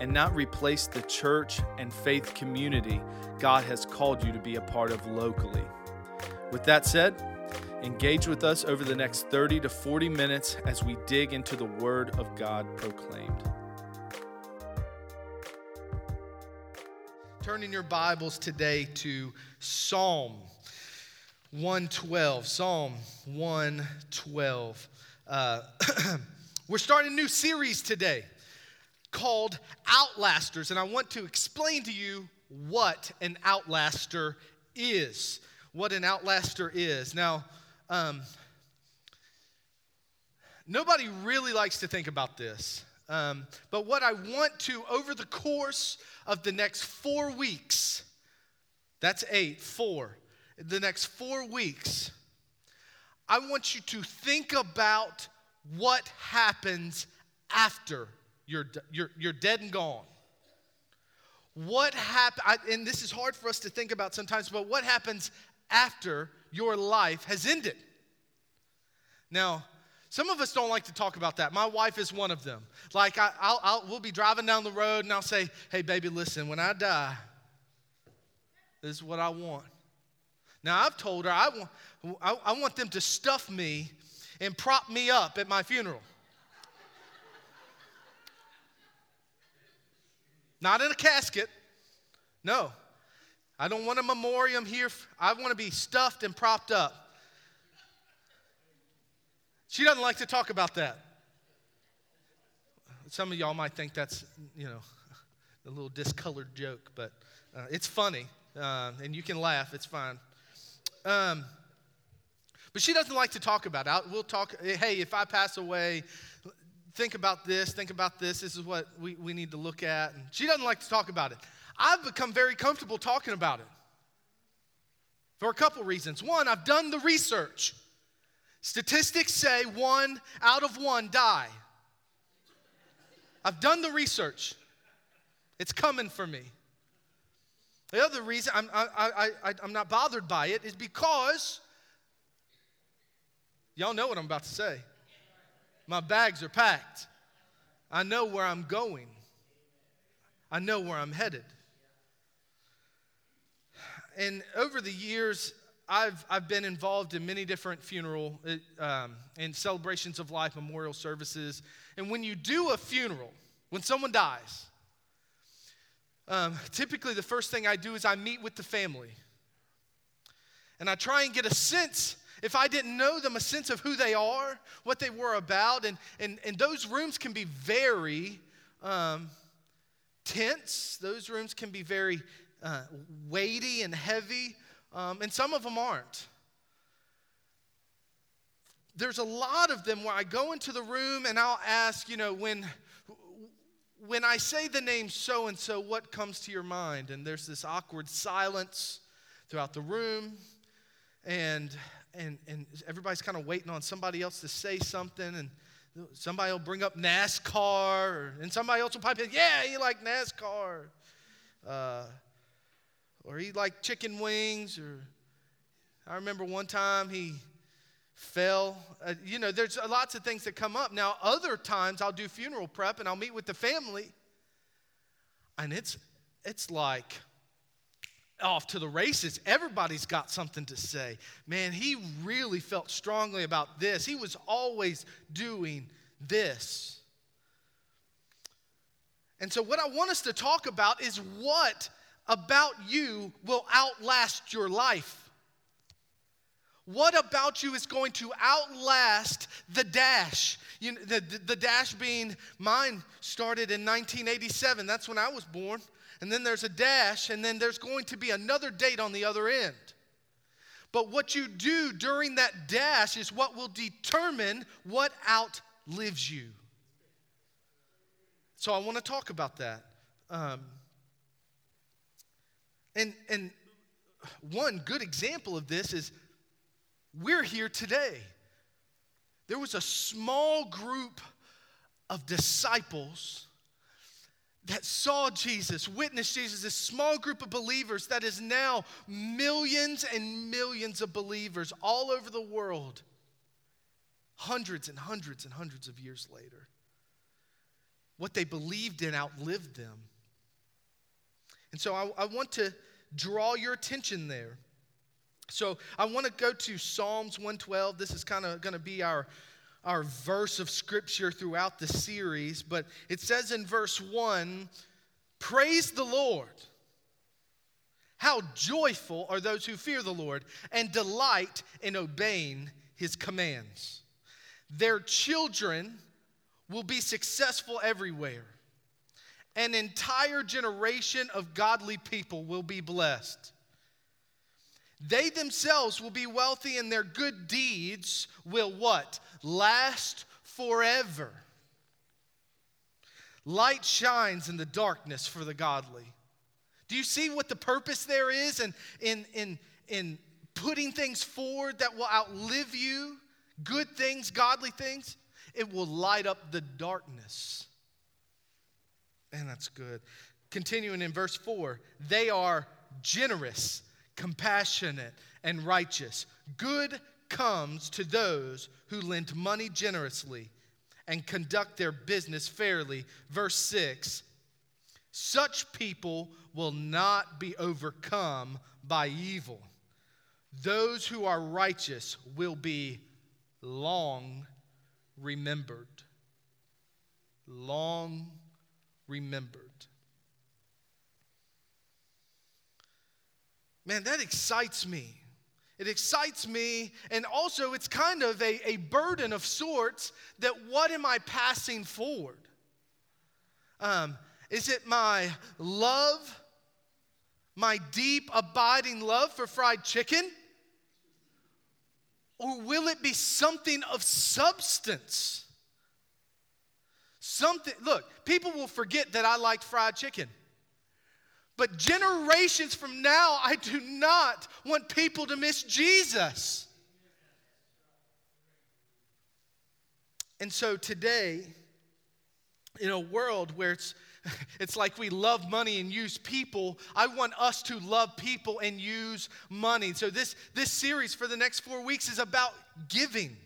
and not replace the church and faith community God has called you to be a part of locally. With that said, engage with us over the next 30 to 40 minutes as we dig into the Word of God proclaimed. Turn in your Bibles today to Psalm 112. Psalm 112. Uh, we're starting a new series today called Outlasters, and I want to explain to you what an outlaster is. What an outlaster is. Now, um, nobody really likes to think about this. Um, but what I want to, over the course of the next four weeks, that's eight, four, the next four weeks, I want you to think about what happens after you're, you're, you're dead and gone. What happened, and this is hard for us to think about sometimes, but what happens after your life has ended? Now, some of us don't like to talk about that. My wife is one of them. Like, I, I'll, I'll, we'll be driving down the road and I'll say, hey, baby, listen, when I die, this is what I want. Now, I've told her I want, I, I want them to stuff me and prop me up at my funeral. Not in a casket. No. I don't want a memoriam here. I want to be stuffed and propped up. She doesn't like to talk about that. Some of y'all might think that's, you know, a little discolored joke, but uh, it's funny. Uh, and you can laugh, it's fine. Um, but she doesn't like to talk about it. We'll talk, hey, if I pass away, think about this, think about this. This is what we, we need to look at. And she doesn't like to talk about it. I've become very comfortable talking about it for a couple reasons. One, I've done the research. Statistics say one out of one die. I've done the research. It's coming for me. The other reason I'm, I, I, I, I'm not bothered by it is because y'all know what I'm about to say. My bags are packed. I know where I'm going. I know where I'm headed. And over the years, I've, I've been involved in many different funeral um, and celebrations of life memorial services. And when you do a funeral, when someone dies, um, typically the first thing I do is I meet with the family. And I try and get a sense if I didn't know them, a sense of who they are, what they were about. And, and, and those rooms can be very um, tense, those rooms can be very uh, weighty and heavy, um, and some of them aren't. There's a lot of them where I go into the room and I'll ask, you know, when when I say the name so and so, what comes to your mind? And there's this awkward silence throughout the room. And and, and everybody's kind of waiting on somebody else to say something, and somebody will bring up NASCAR, and somebody else will pipe in, yeah, he like NASCAR, uh, or he like chicken wings, or I remember one time he fell. Uh, you know, there's lots of things that come up. Now, other times I'll do funeral prep and I'll meet with the family, and it's it's like off to the races. Everybody's got something to say. Man, he really felt strongly about this. He was always doing this. And so, what I want us to talk about is what about you will outlast your life? What about you is going to outlast the dash? You know, the, the, the dash being mine started in 1987. That's when I was born and then there's a dash, and then there's going to be another date on the other end. But what you do during that dash is what will determine what outlives you. So I want to talk about that. Um, And, and one good example of this is we're here today. There was a small group of disciples that saw Jesus, witnessed Jesus, this small group of believers that is now millions and millions of believers all over the world, hundreds and hundreds and hundreds of years later. What they believed in outlived them. And so I, I want to draw your attention there. So I want to go to Psalms 112. This is kind of going to be our our verse of scripture throughout the series, but it says in verse 1 Praise the Lord. How joyful are those who fear the Lord and delight in obeying his commands. Their children will be successful everywhere. An entire generation of godly people will be blessed. They themselves will be wealthy and their good deeds will what? Last forever. Light shines in the darkness for the godly. Do you see what the purpose there is in, in, in, in putting things forward that will outlive you? Good things, godly things? It will light up the darkness. And that's good. Continuing in verse 4 they are generous compassionate, and righteous. Good comes to those who lend money generously and conduct their business fairly. Verse 6 Such people will not be overcome by evil. Those who are righteous will be long remembered. Long remembered. Man, that excites me. It excites me, and also it's kind of a, a burden of sorts that what am I passing forward? Um, is it my love, my deep, abiding love for fried chicken? Or will it be something of substance? Something, look, people will forget that I liked fried chicken. But generations from now, I do not want people to miss Jesus. And so today, in a world where it's it's like we love money and use people. I want us to love people and use money. So this this series for the next 4 weeks is about giving.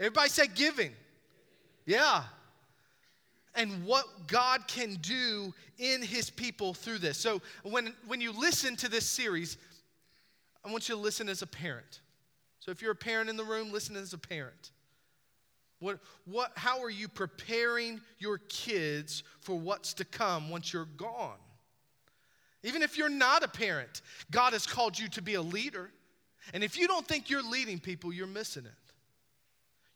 Everybody say giving. Yeah and what God can do in his people through this. So when, when you listen to this series, I want you to listen as a parent. So if you're a parent in the room, listen as a parent. What, what, how are you preparing your kids for what's to come once you're gone? Even if you're not a parent, God has called you to be a leader. And if you don't think you're leading people, you're missing it.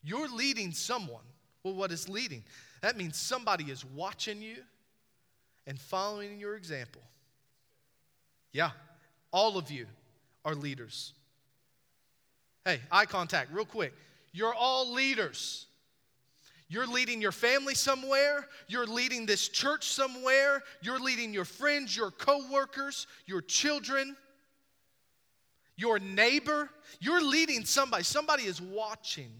You're leading someone. Well, what is leading? That means somebody is watching you and following your example. Yeah, all of you are leaders. Hey, eye contact, real quick. You're all leaders. You're leading your family somewhere. You're leading this church somewhere. You're leading your friends, your coworkers, your children, your neighbor. You're leading somebody. Somebody is watching.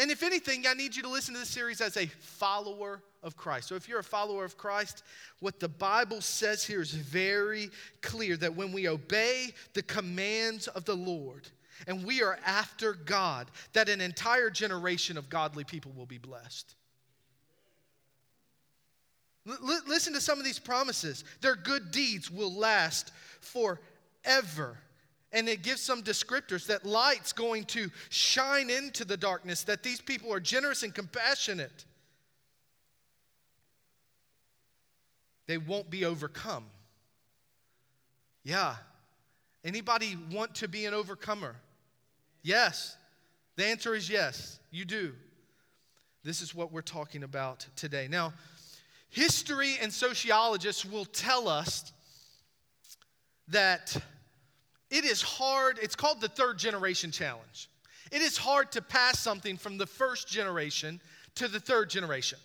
And if anything, I need you to listen to this series as a follower of Christ. So if you're a follower of Christ, what the Bible says here is very clear that when we obey the commands of the Lord and we are after God, that an entire generation of godly people will be blessed. L- listen to some of these promises. Their good deeds will last forever. And it gives some descriptors that light's going to shine into the darkness, that these people are generous and compassionate. They won't be overcome. Yeah. Anybody want to be an overcomer? Yes. The answer is yes, you do. This is what we're talking about today. Now, history and sociologists will tell us that it is hard, it's called the third generation challenge. It is hard to pass something from the first generation to the third generation.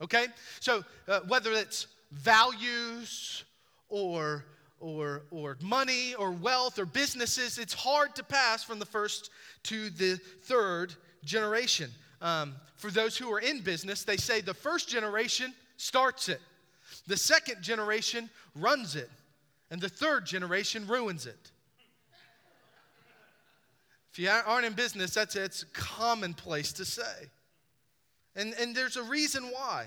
Okay? So, uh, whether it's values or, or, or money or wealth or businesses, it's hard to pass from the first to the third generation. Um, for those who are in business, they say the first generation starts it, the second generation runs it, and the third generation ruins it. If you aren't in business, that's it's commonplace to say. And, and there's a reason why.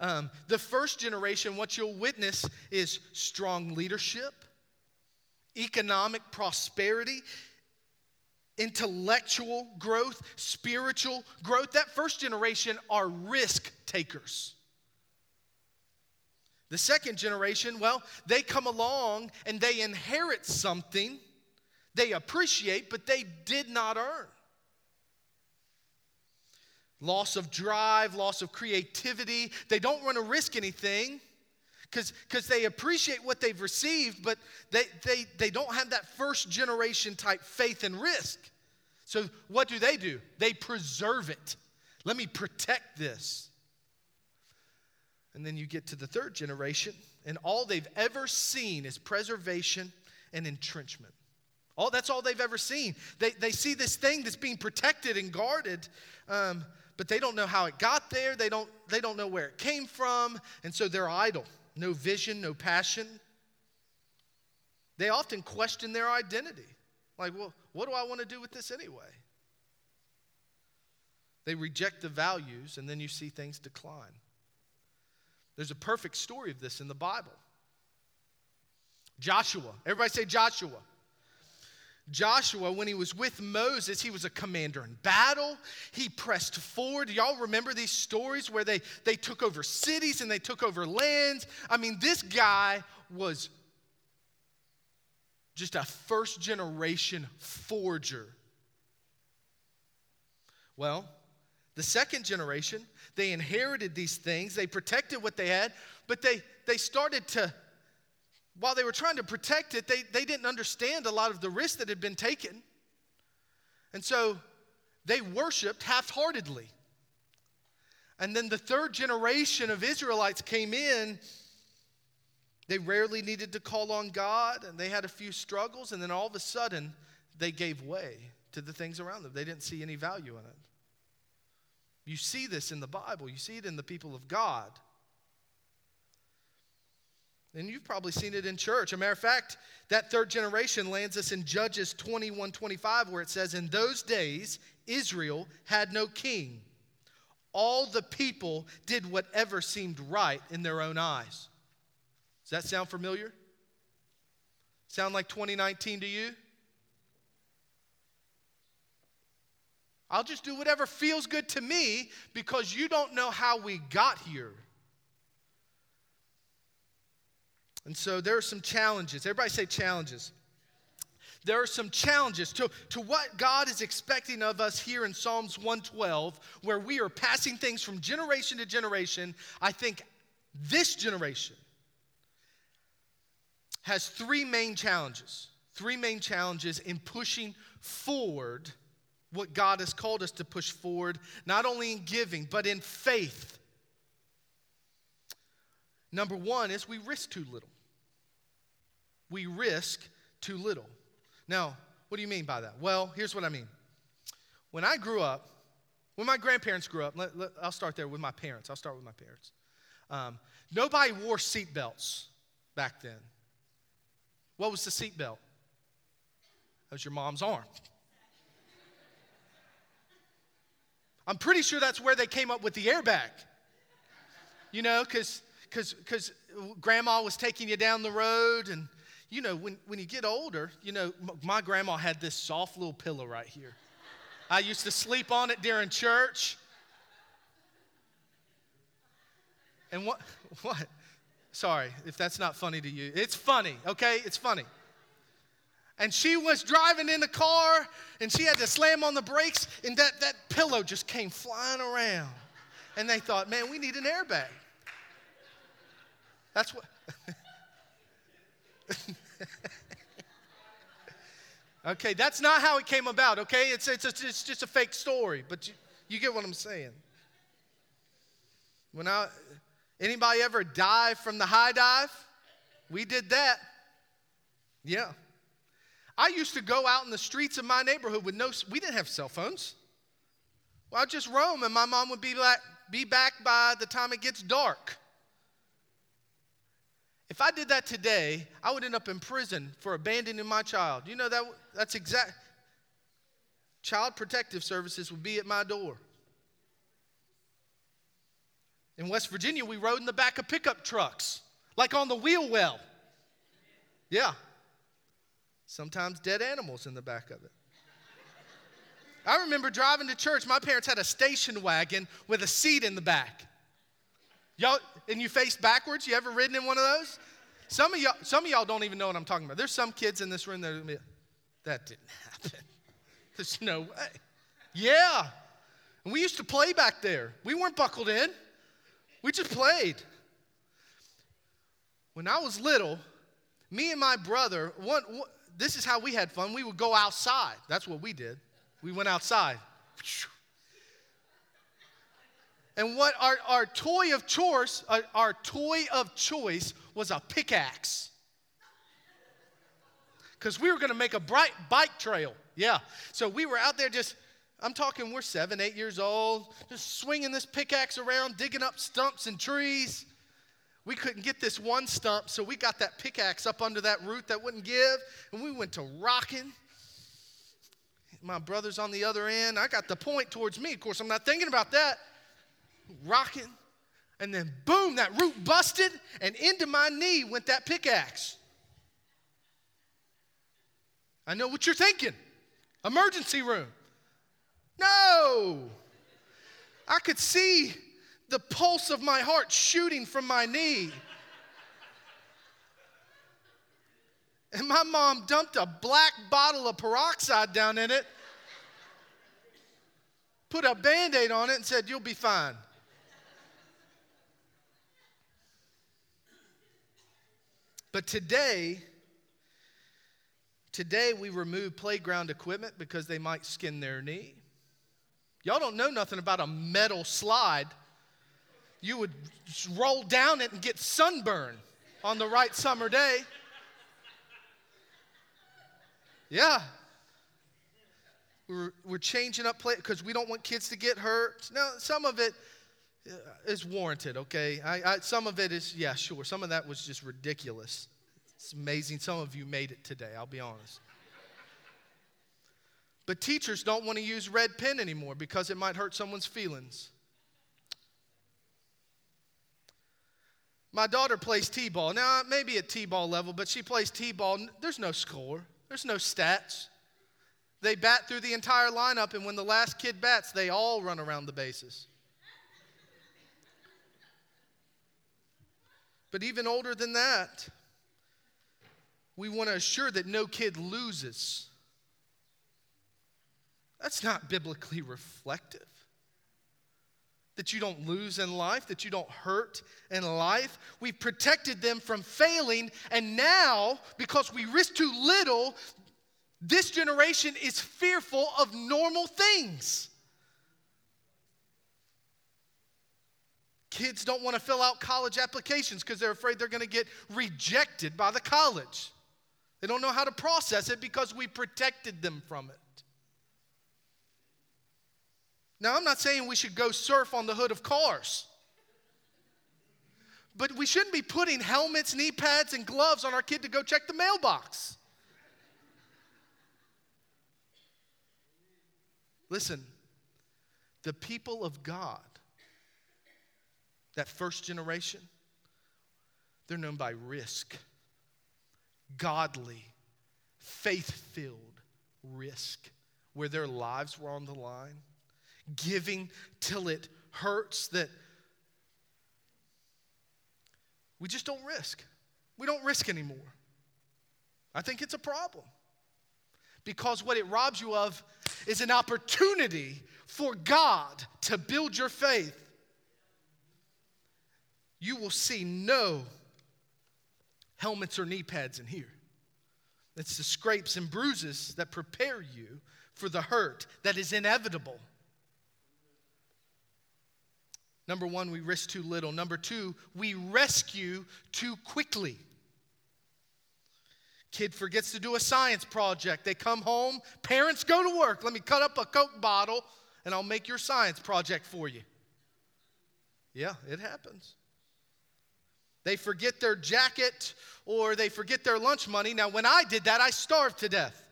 Um, the first generation, what you'll witness is strong leadership, economic prosperity, intellectual growth, spiritual growth. That first generation are risk takers. The second generation, well, they come along and they inherit something they appreciate, but they did not earn. Loss of drive, loss of creativity. They don't want to risk anything because they appreciate what they've received, but they, they, they don't have that first generation type faith and risk. So, what do they do? They preserve it. Let me protect this. And then you get to the third generation, and all they've ever seen is preservation and entrenchment. All, that's all they've ever seen. They, they see this thing that's being protected and guarded, um, but they don't know how it got there. They don't, they don't know where it came from, and so they're idle. No vision, no passion. They often question their identity. Like, well, what do I want to do with this anyway? They reject the values, and then you see things decline. There's a perfect story of this in the Bible. Joshua. Everybody say Joshua. Joshua, when he was with Moses, he was a commander in battle. He pressed forward. Y'all remember these stories where they, they took over cities and they took over lands? I mean, this guy was just a first generation forger. Well, the second generation, they inherited these things, they protected what they had, but they, they started to while they were trying to protect it, they, they didn't understand a lot of the risks that had been taken. And so they worshiped half heartedly. And then the third generation of Israelites came in. They rarely needed to call on God, and they had a few struggles, and then all of a sudden, they gave way to the things around them. They didn't see any value in it. You see this in the Bible, you see it in the people of God. And you've probably seen it in church. a matter of fact, that third generation lands us in Judges 21 25, where it says, In those days, Israel had no king. All the people did whatever seemed right in their own eyes. Does that sound familiar? Sound like 2019 to you? I'll just do whatever feels good to me because you don't know how we got here. And so there are some challenges. Everybody say challenges. There are some challenges to, to what God is expecting of us here in Psalms 112, where we are passing things from generation to generation. I think this generation has three main challenges. Three main challenges in pushing forward what God has called us to push forward, not only in giving, but in faith. Number one is we risk too little we risk too little. Now, what do you mean by that? Well, here's what I mean. When I grew up, when my grandparents grew up, let, let, I'll start there with my parents. I'll start with my parents. Um, nobody wore seatbelts back then. What was the seatbelt? That was your mom's arm. I'm pretty sure that's where they came up with the airbag. You know, because because grandma was taking you down the road and you know, when, when you get older, you know, my grandma had this soft little pillow right here. I used to sleep on it during church. And what, what? Sorry if that's not funny to you. It's funny, okay? It's funny. And she was driving in the car and she had to slam on the brakes, and that, that pillow just came flying around. And they thought, man, we need an airbag. That's what. okay, that's not how it came about, okay? It's, it's, it's just a fake story, but you, you get what I'm saying. When I, anybody ever dive from the high dive? We did that. Yeah. I used to go out in the streets of my neighborhood with no, we didn't have cell phones. Well, I'd just roam and my mom would be, back, be back by the time it gets dark. If I did that today, I would end up in prison for abandoning my child. You know that that's exact Child Protective Services would be at my door. In West Virginia, we rode in the back of pickup trucks, like on the wheel well. Yeah. Sometimes dead animals in the back of it. I remember driving to church. My parents had a station wagon with a seat in the back. Y'all, and you face backwards? You ever ridden in one of those? Some of y'all, some of y'all don't even know what I'm talking about. There's some kids in this room that that didn't happen. There's no way. Yeah. And we used to play back there. We weren't buckled in. We just played. When I was little, me and my brother, one, one, this is how we had fun. We would go outside. That's what we did. We went outside. And what our, our toy of choice, our, our toy of choice was a pickaxe. Because we were going to make a bright bike trail. Yeah. So we were out there just, I'm talking, we're seven, eight years old, just swinging this pickaxe around, digging up stumps and trees. We couldn't get this one stump, so we got that pickaxe up under that root that wouldn't give, and we went to rocking. My brother's on the other end. I got the point towards me. Of course, I'm not thinking about that. Rocking. And then, boom, that root busted, and into my knee went that pickaxe. I know what you're thinking emergency room. No. I could see the pulse of my heart shooting from my knee. And my mom dumped a black bottle of peroxide down in it, put a band aid on it, and said, You'll be fine. But today, today we remove playground equipment because they might skin their knee. Y'all don't know nothing about a metal slide you would roll down it and get sunburn on the right summer day. Yeah. We're, we're changing up play because we don't want kids to get hurt. Now, some of it uh, is warranted, okay? I, I, some of it is, yeah, sure. Some of that was just ridiculous. It's amazing. Some of you made it today, I'll be honest. But teachers don't want to use red pen anymore because it might hurt someone's feelings. My daughter plays T ball. Now, maybe at T ball level, but she plays T ball. There's no score, there's no stats. They bat through the entire lineup, and when the last kid bats, they all run around the bases. But even older than that, we want to assure that no kid loses. That's not biblically reflective that you don't lose in life, that you don't hurt in life. We've protected them from failing, and now, because we risk too little, this generation is fearful of normal things. Kids don't want to fill out college applications because they're afraid they're going to get rejected by the college. They don't know how to process it because we protected them from it. Now, I'm not saying we should go surf on the hood of cars. But we shouldn't be putting helmets, knee pads, and gloves on our kid to go check the mailbox. Listen, the people of God, that first generation, they're known by risk, godly, faith filled risk, where their lives were on the line giving till it hurts that we just don't risk. We don't risk anymore. I think it's a problem because what it robs you of is an opportunity for God to build your faith. You will see no helmets or knee pads in here. It's the scrapes and bruises that prepare you for the hurt that is inevitable. Number one, we risk too little. Number two, we rescue too quickly. Kid forgets to do a science project. They come home, parents go to work. Let me cut up a Coke bottle and I'll make your science project for you. Yeah, it happens. They forget their jacket or they forget their lunch money. Now, when I did that, I starved to death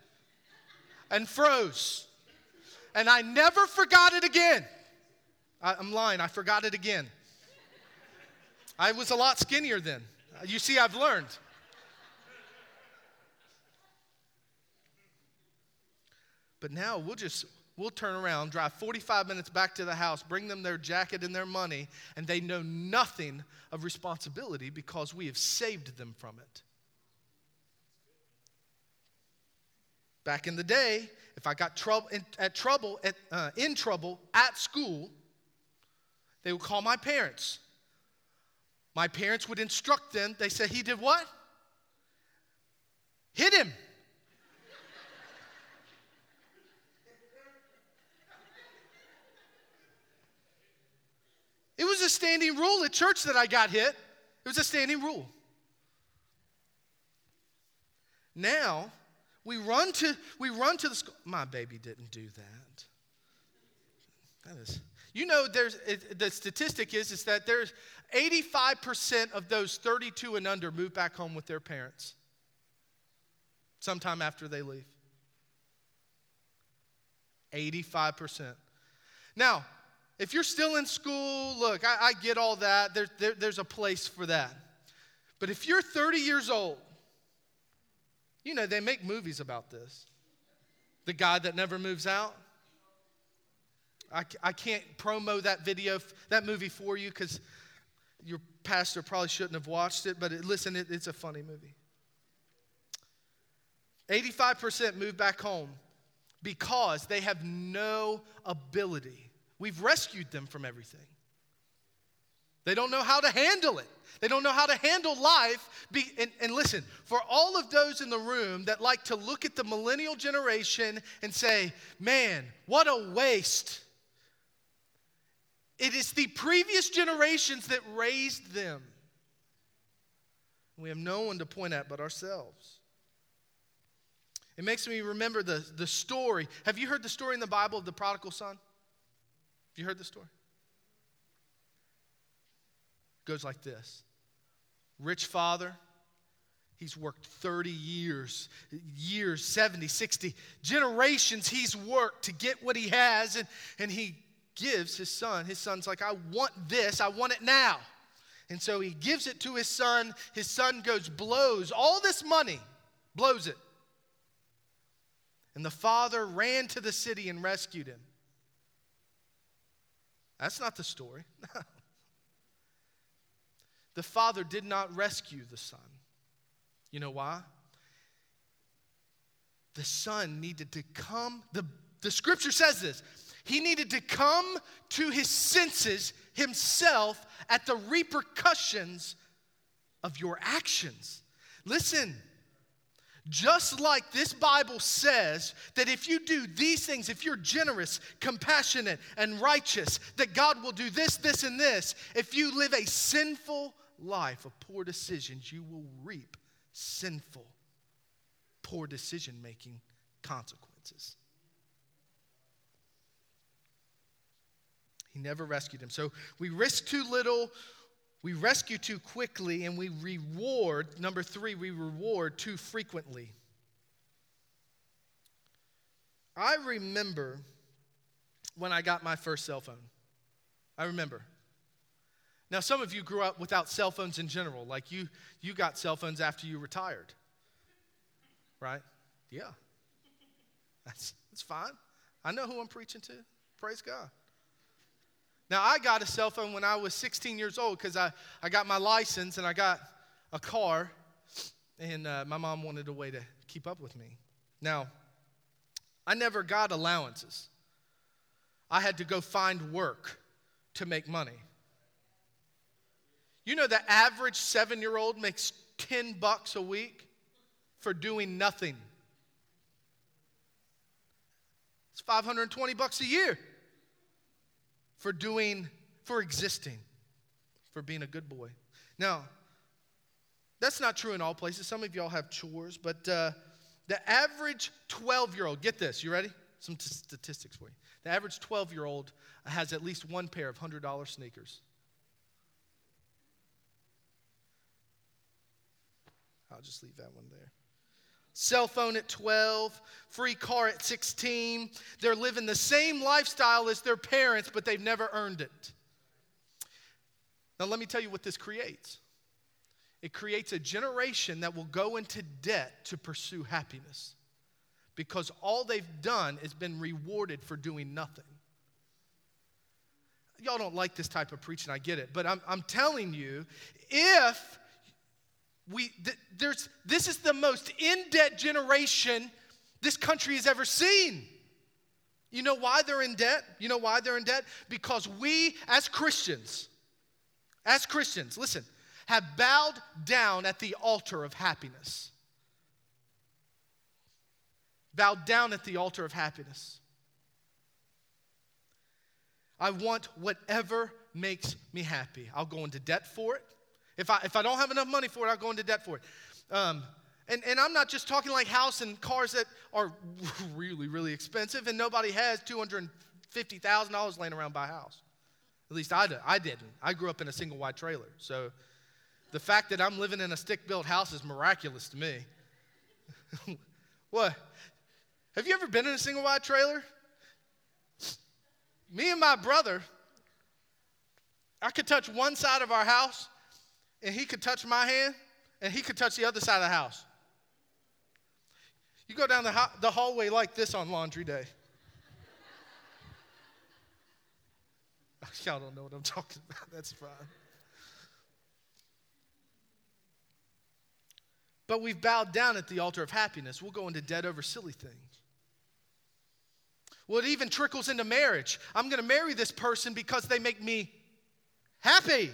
and froze. And I never forgot it again. I, am lying, I forgot it again. I was a lot skinnier then. You see, I've learned. But now we'll just we'll turn around, drive 45 minutes back to the house, bring them their jacket and their money, and they know nothing of responsibility because we have saved them from it. Back in the day, if I got trouble in, at trouble at, uh, in trouble at school, they would call my parents. My parents would instruct them. They said, "He did what? Hit him." It was standing rule at church that I got hit. It was a standing rule. Now, we run to we run to the school. My baby didn't do that. That is you know there's it, the statistic is is that there's 85% of those 32 and under move back home with their parents sometime after they leave. 85%. Now, if you're still in school, look, I, I get all that. There, there, there's a place for that. But if you're 30 years old, you know, they make movies about this. The guy that never moves out. I, I can't promo that video, that movie for you because your pastor probably shouldn't have watched it, but it, listen, it, it's a funny movie. 85% move back home because they have no ability We've rescued them from everything. They don't know how to handle it. They don't know how to handle life. Be, and, and, listen, for all of those in the room that like to look at the millennial generation and say, man, what a waste. It is the previous generations that raised them. We have no one to point at but ourselves. It makes me remember the, the story. Have you heard the story in the Bible of the prodigal son? You heard the story? It goes like this Rich father, he's worked 30 years, years, 70, 60, generations he's worked to get what he has, and, and he gives his son. His son's like, I want this, I want it now. And so he gives it to his son. His son goes, blows all this money, blows it. And the father ran to the city and rescued him. That's not the story. the father did not rescue the son. You know why? The son needed to come, the, the scripture says this. He needed to come to his senses himself at the repercussions of your actions. Listen, just like this Bible says that if you do these things, if you're generous, compassionate, and righteous, that God will do this, this, and this. If you live a sinful life of poor decisions, you will reap sinful, poor decision making consequences. He never rescued him. So we risk too little, we rescue too quickly and we reward, number three, we reward too frequently. I remember when I got my first cell phone. I remember. Now, some of you grew up without cell phones in general, like you, you got cell phones after you retired. Right? Yeah. That's, that's fine. I know who I'm preaching to. Praise God. Now, I got a cell phone when I was 16 years old because I, I got my license and I got a car, and uh, my mom wanted a way to keep up with me. Now, I never got allowances. I had to go find work to make money. You know, the average seven year old makes 10 bucks a week for doing nothing. It's 520 bucks a year for doing, for existing, for being a good boy. Now, That's not true in all places. Some of y'all have chores, but uh, the average 12 year old, get this, you ready? Some t- statistics for you. The average 12 year old has at least one pair of $100 sneakers. I'll just leave that one there. Cell phone at 12, free car at 16. They're living the same lifestyle as their parents, but they've never earned it. Now, let me tell you what this creates it creates a generation that will go into debt to pursue happiness because all they've done has been rewarded for doing nothing. Y'all don't like this type of preaching, I get it, but I'm, I'm telling you, if we, th- there's, this is the most in debt generation this country has ever seen. You know why they're in debt? You know why they're in debt? Because we, as Christians, as Christians, listen, have bowed down at the altar of happiness. Bowed down at the altar of happiness. I want whatever makes me happy. I'll go into debt for it. If I, if I don't have enough money for it, I'll go into debt for it. Um, and, and I'm not just talking like house and cars that are really, really expensive, and nobody has $250,000 laying around by house. At least I, I didn't. I grew up in a single wide trailer. So the fact that I'm living in a stick built house is miraculous to me. what? Have you ever been in a single wide trailer? Me and my brother, I could touch one side of our house, and he could touch my hand, and he could touch the other side of the house. You go down the, the hallway like this on laundry day. Y'all don't know what I'm talking about. That's fine. But we've bowed down at the altar of happiness. We'll go into debt over silly things. Well, it even trickles into marriage. I'm going to marry this person because they make me happy.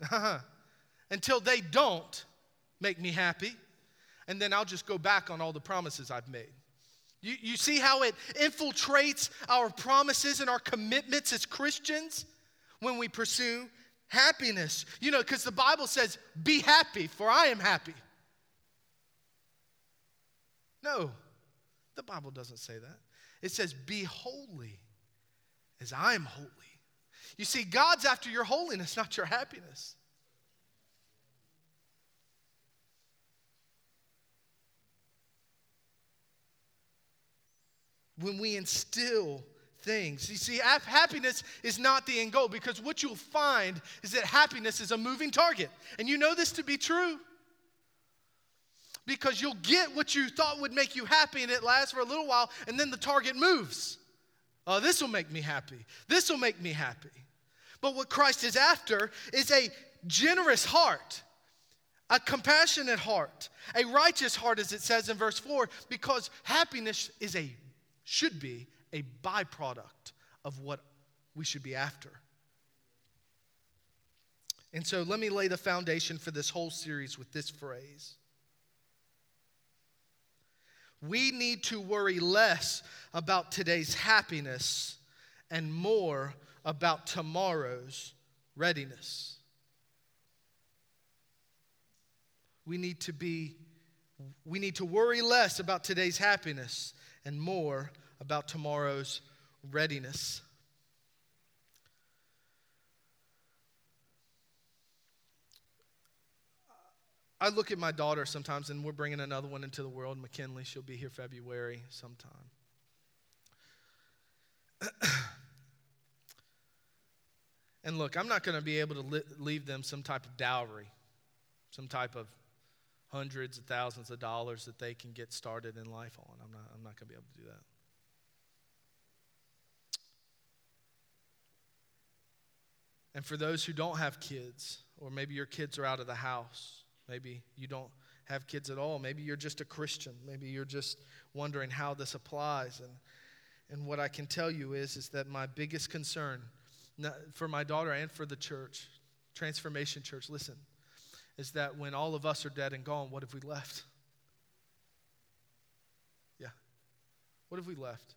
Until they don't make me happy. And then I'll just go back on all the promises I've made. You, you see how it infiltrates our promises and our commitments as Christians when we pursue happiness? You know, because the Bible says, Be happy, for I am happy. No, the Bible doesn't say that. It says, Be holy as I am holy. You see, God's after your holiness, not your happiness. when we instill things. You see, happiness is not the end goal because what you'll find is that happiness is a moving target. And you know this to be true because you'll get what you thought would make you happy and it lasts for a little while and then the target moves. Oh, this will make me happy. This will make me happy. But what Christ is after is a generous heart, a compassionate heart, a righteous heart, as it says in verse 4, because happiness is a should be a byproduct of what we should be after. And so let me lay the foundation for this whole series with this phrase. We need to worry less about today's happiness and more about tomorrow's readiness. We need to be we need to worry less about today's happiness and more about tomorrow's readiness. I look at my daughter sometimes, and we're bringing another one into the world, McKinley. She'll be here February sometime. and look, I'm not going to be able to li- leave them some type of dowry, some type of hundreds of thousands of dollars that they can get started in life on. I'm not, I'm not going to be able to do that. And for those who don't have kids, or maybe your kids are out of the house, maybe you don't have kids at all, maybe you're just a Christian, maybe you're just wondering how this applies. And, and what I can tell you is, is that my biggest concern for my daughter and for the church, Transformation Church, listen, is that when all of us are dead and gone, what have we left? Yeah. What have we left?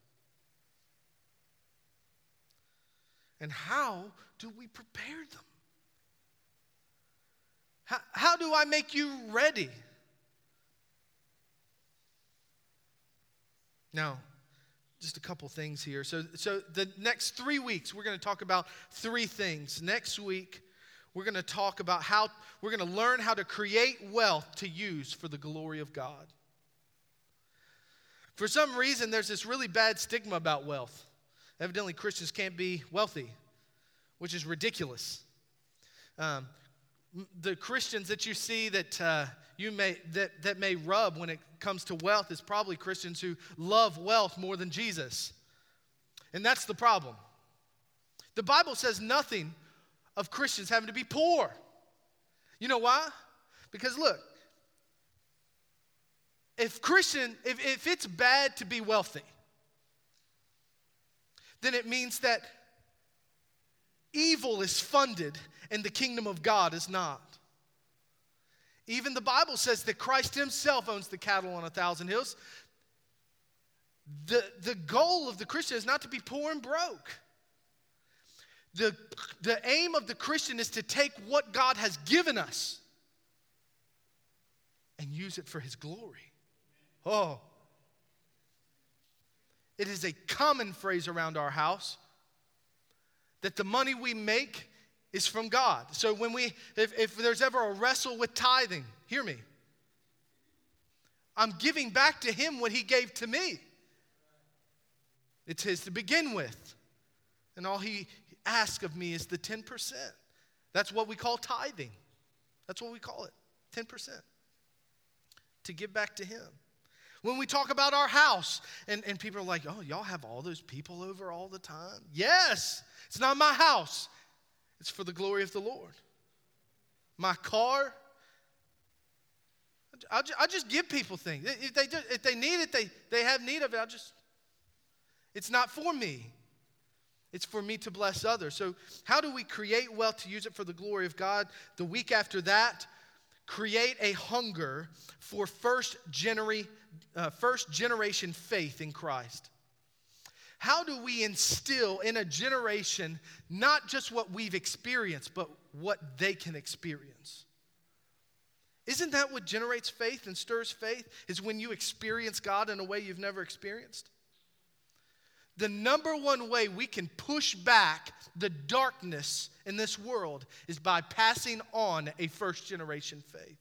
And how do we prepare them? How, how do I make you ready? Now, just a couple things here. So, so the next three weeks, we're going to talk about three things. Next week, we're going to talk about how we're going to learn how to create wealth to use for the glory of God. For some reason, there's this really bad stigma about wealth. Evidently, Christians can't be wealthy, which is ridiculous. Um, the Christians that you see that uh, you may that, that may rub when it comes to wealth is probably Christians who love wealth more than Jesus. And that's the problem. The Bible says nothing of Christians having to be poor. You know why? Because look, if Christian, if, if it's bad to be wealthy, then it means that evil is funded and the kingdom of God is not. Even the Bible says that Christ himself owns the cattle on a thousand hills. The, the goal of the Christian is not to be poor and broke. The, the aim of the Christian is to take what God has given us and use it for his glory. Oh. It is a common phrase around our house that the money we make is from God. So when we, if, if there's ever a wrestle with tithing, hear me. I'm giving back to Him what He gave to me. It's His to begin with. And all He asks of me is the 10%. That's what we call tithing. That's what we call it 10%. To give back to Him. When we talk about our house, and, and people are like, oh, y'all have all those people over all the time? Yes, it's not my house, it's for the glory of the Lord. My car, i just, i just give people things. If they, if they need it, they, they have need of it. i just, it's not for me. It's for me to bless others. So, how do we create wealth to use it for the glory of God? The week after that, create a hunger for first, genera- uh, first generation faith in Christ. How do we instill in a generation not just what we've experienced, but what they can experience? Isn't that what generates faith and stirs faith? Is when you experience God in a way you've never experienced? The number one way we can push back the darkness in this world is by passing on a first generation faith.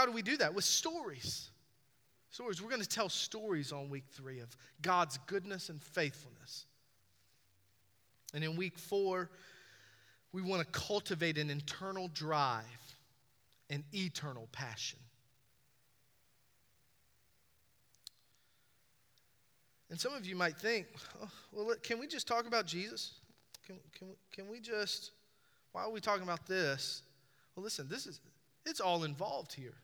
How do we do that? With stories. Stories. We're going to tell stories on week three of God's goodness and faithfulness. And in week four, we want to cultivate an internal drive, an eternal passion. And some of you might think, oh, well, can we just talk about Jesus? Can, can, can we just, why are we talking about this? Well, listen, this is, it's all involved here.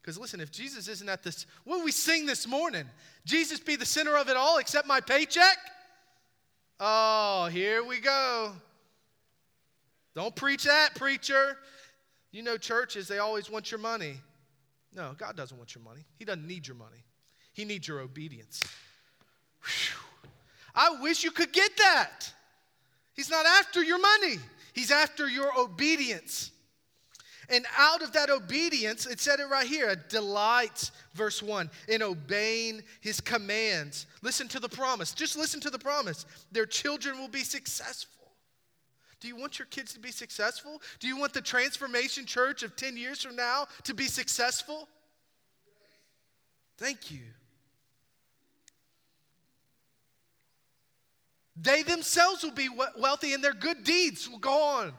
Because listen, if Jesus isn't at this, what did we sing this morning? Jesus be the center of it all except my paycheck? Oh, here we go. Don't preach that, preacher. You know, churches, they always want your money. No, God doesn't want your money. He doesn't need your money, He needs your obedience. Whew. I wish you could get that. He's not after your money, He's after your obedience. And out of that obedience, it said it right here, delights, verse 1, in obeying his commands. Listen to the promise. Just listen to the promise. Their children will be successful. Do you want your kids to be successful? Do you want the transformation church of 10 years from now to be successful? Thank you. They themselves will be wealthy and their good deeds will go on.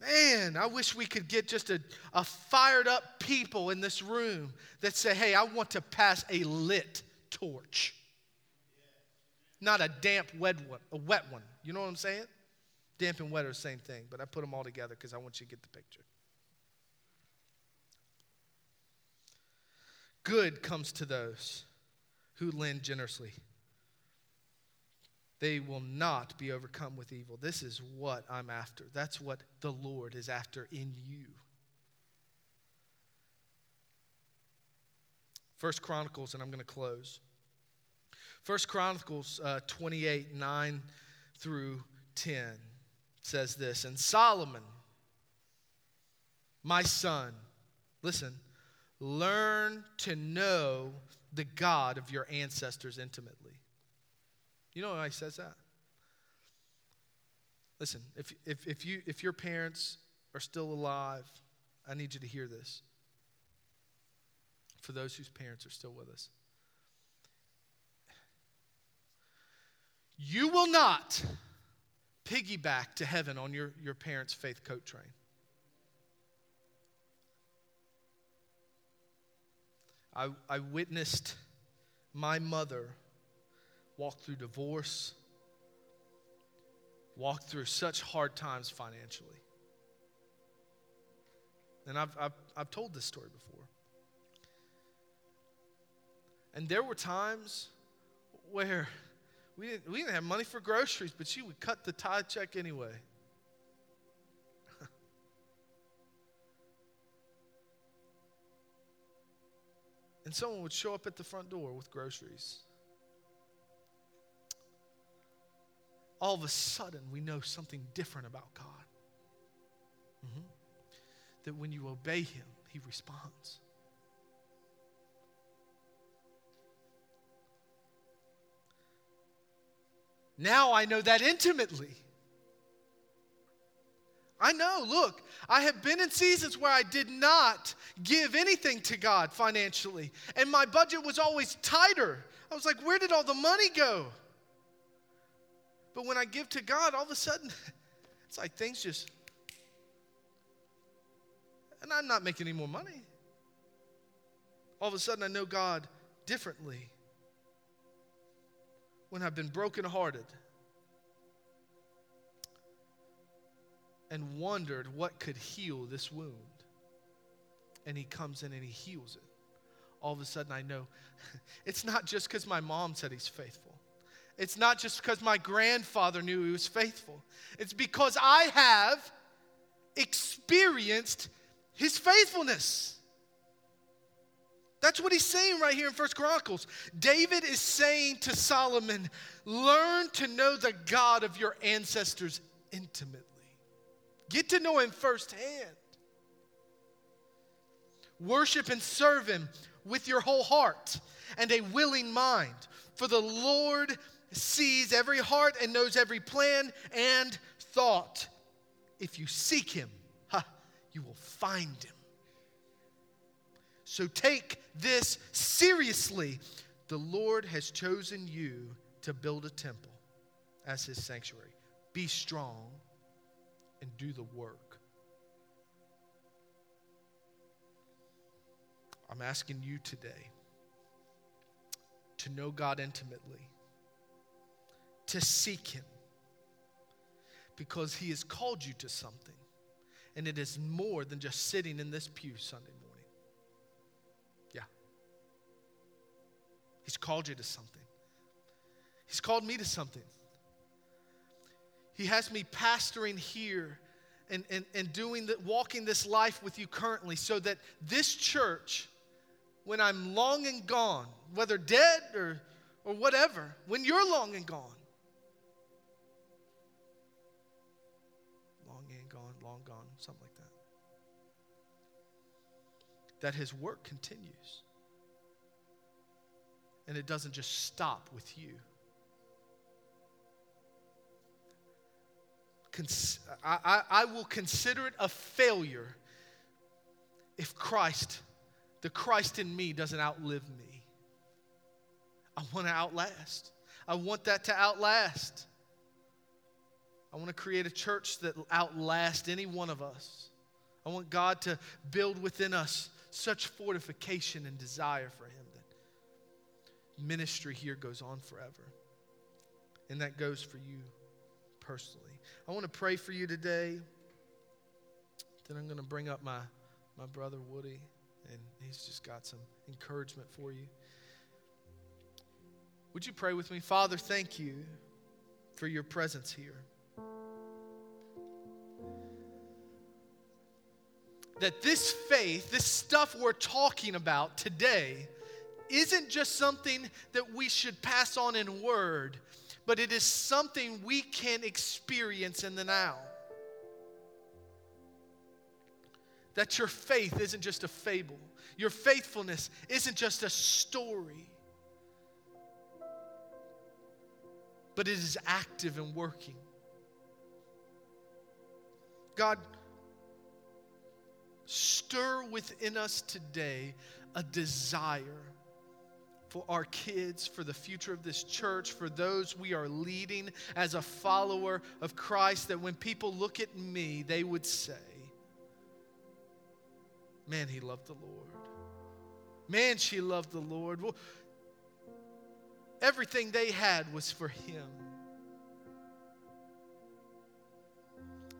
Man, I wish we could get just a, a fired up people in this room that say, hey, I want to pass a lit torch. Not a damp, wet one, a wet one. You know what I'm saying? Damp and wet are the same thing, but I put them all together because I want you to get the picture. Good comes to those who lend generously they will not be overcome with evil. This is what I'm after. That's what the Lord is after in you. First Chronicles, and I'm going to close. First Chronicles uh, 28, 9 through 10 says this And Solomon, my son, listen, learn to know the God of your ancestors intimately. You know why he says that? Listen, if, if, if, you, if your parents are still alive, I need you to hear this. For those whose parents are still with us, you will not piggyback to heaven on your, your parents' faith coat train. I, I witnessed my mother walk through divorce, walk through such hard times financially. And I've, I've, I've told this story before. And there were times where we didn't, we didn't have money for groceries, but she would cut the tithe check anyway. and someone would show up at the front door with groceries. All of a sudden, we know something different about God. Mm-hmm. That when you obey Him, He responds. Now I know that intimately. I know, look, I have been in seasons where I did not give anything to God financially, and my budget was always tighter. I was like, where did all the money go? But when I give to God, all of a sudden, it's like things just, and I'm not making any more money. All of a sudden, I know God differently when I've been brokenhearted and wondered what could heal this wound. And He comes in and He heals it. All of a sudden, I know it's not just because my mom said He's faithful. It's not just because my grandfather knew He was faithful. It's because I have experienced His faithfulness. That's what he's saying right here in First Chronicles. David is saying to Solomon, learn to know the God of your ancestors intimately. Get to know him firsthand. Worship and serve him with your whole heart and a willing mind. For the Lord sees every heart and knows every plan and thought. If you seek him, ha, you will find him. So take this seriously. The Lord has chosen you to build a temple as his sanctuary. Be strong and do the work. I'm asking you today to know God intimately, to seek him, because he has called you to something. And it is more than just sitting in this pew Sunday morning. Yeah. He's called you to something. He's called me to something. He has me pastoring here and, and, and doing the, walking this life with you currently so that this church, when I'm long and gone, whether dead or, or whatever, when you're long and gone, that his work continues. And it doesn't just stop with you. Cons- I, I, I will consider it a failure if Christ, the Christ in me, doesn't outlive me. I want to outlast. I want that to outlast. I want to create a church that outlasts any one of us. I want God to build within us such fortification and desire for Him that ministry here goes on forever. And that goes for you personally. I want to pray for you today. Then I'm going to bring up my, my brother Woody, and he's just got some encouragement for you. Would you pray with me? Father, thank you for your presence here. That this faith, this stuff we're talking about today, isn't just something that we should pass on in word, but it is something we can experience in the now. That your faith isn't just a fable, your faithfulness isn't just a story, but it is active and working. God, stir within us today a desire for our kids, for the future of this church, for those we are leading as a follower of Christ, that when people look at me, they would say, Man, he loved the Lord. Man, she loved the Lord. Well, everything they had was for him.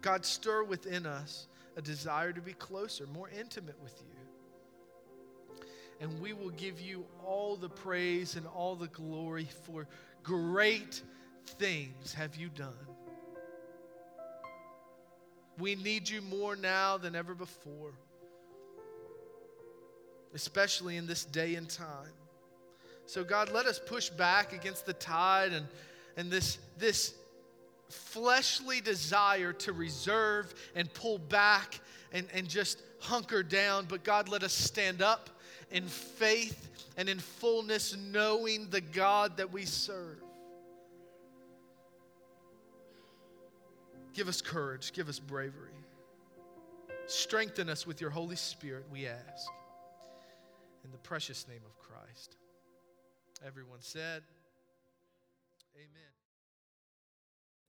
God, stir within us a desire to be closer, more intimate with you. And we will give you all the praise and all the glory for great things have you done. We need you more now than ever before, especially in this day and time. So, God, let us push back against the tide and, and this, this fleshly desire to reserve and pull back and, and just hunker down. But God, let us stand up in faith and in fullness, knowing the God that we serve. Give us courage, give us bravery. Strengthen us with your Holy Spirit, we ask. In the precious name of Christ. Everyone said, Amen.